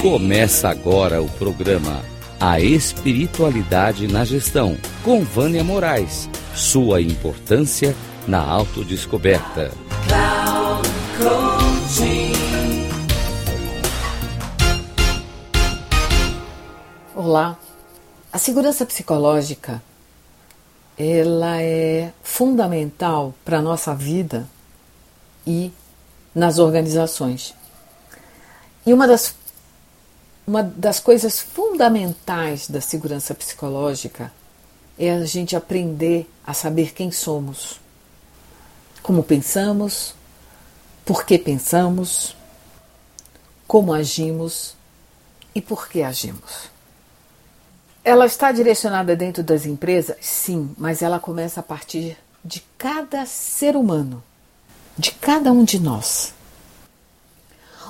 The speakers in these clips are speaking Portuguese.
Começa agora o programa A Espiritualidade na Gestão, com Vânia Moraes. Sua importância na autodescoberta. Olá. A segurança psicológica ela é fundamental para a nossa vida e nas organizações. E uma das, uma das coisas fundamentais da segurança psicológica é a gente aprender a saber quem somos, como pensamos, por que pensamos, como agimos e por que agimos. Ela está direcionada dentro das empresas? Sim, mas ela começa a partir de cada ser humano, de cada um de nós.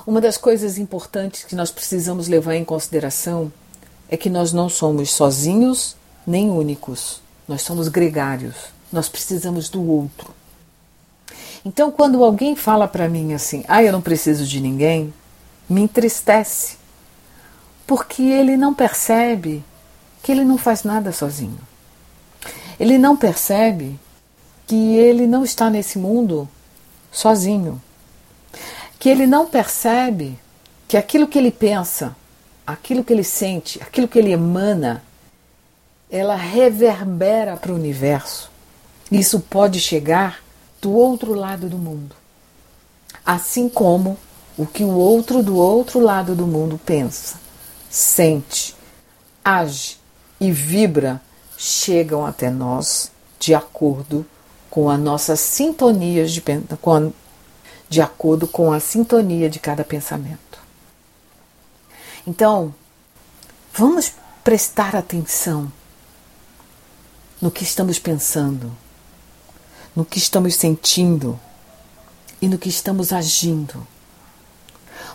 Uma das coisas importantes que nós precisamos levar em consideração é que nós não somos sozinhos nem únicos. Nós somos gregários. Nós precisamos do outro. Então, quando alguém fala para mim assim, ah, eu não preciso de ninguém, me entristece, porque ele não percebe que ele não faz nada sozinho. Ele não percebe que ele não está nesse mundo sozinho. Que ele não percebe que aquilo que ele pensa, aquilo que ele sente, aquilo que ele emana, ela reverbera para o universo. Isso pode chegar do outro lado do mundo. Assim como o que o outro do outro lado do mundo pensa, sente, age e vibra chegam até nós de acordo com a nossa sintonia de, com a, de acordo com a sintonia de cada pensamento. Então, vamos prestar atenção no que estamos pensando, no que estamos sentindo e no que estamos agindo.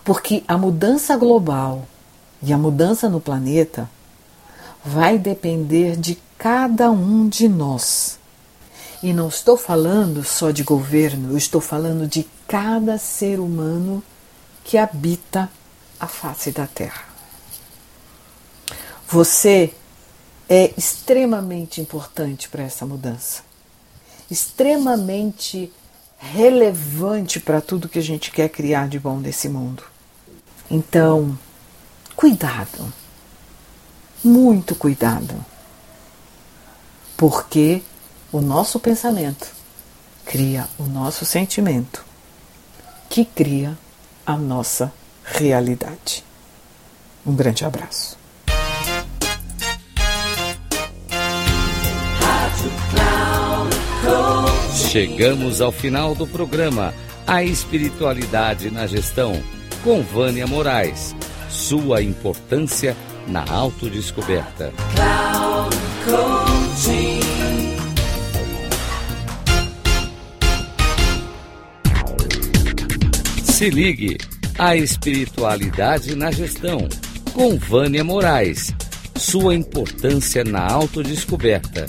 Porque a mudança global e a mudança no planeta vai depender de cada um de nós. E não estou falando só de governo, eu estou falando de cada ser humano que habita a face da Terra. Você é extremamente importante para essa mudança, extremamente relevante para tudo que a gente quer criar de bom nesse mundo. Então, cuidado muito cuidado, porque o nosso pensamento cria o nosso sentimento, que cria a nossa realidade. Um grande abraço. Chegamos ao final do programa A Espiritualidade na Gestão, com Vânia Moraes. Sua importância na autodescoberta. Se ligue a espiritualidade na gestão com Vânia Moraes. Sua importância na autodescoberta.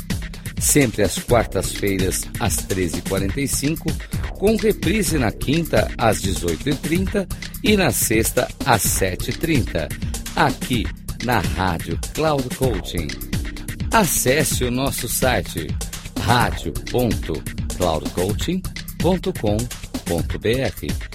Sempre às quartas-feiras, às 13h45, com reprise na quinta, às 18h30 e na sexta, às 7h30. Aqui na Rádio Cloud Coaching. Acesse o nosso site radio.cloudcoaching.com.br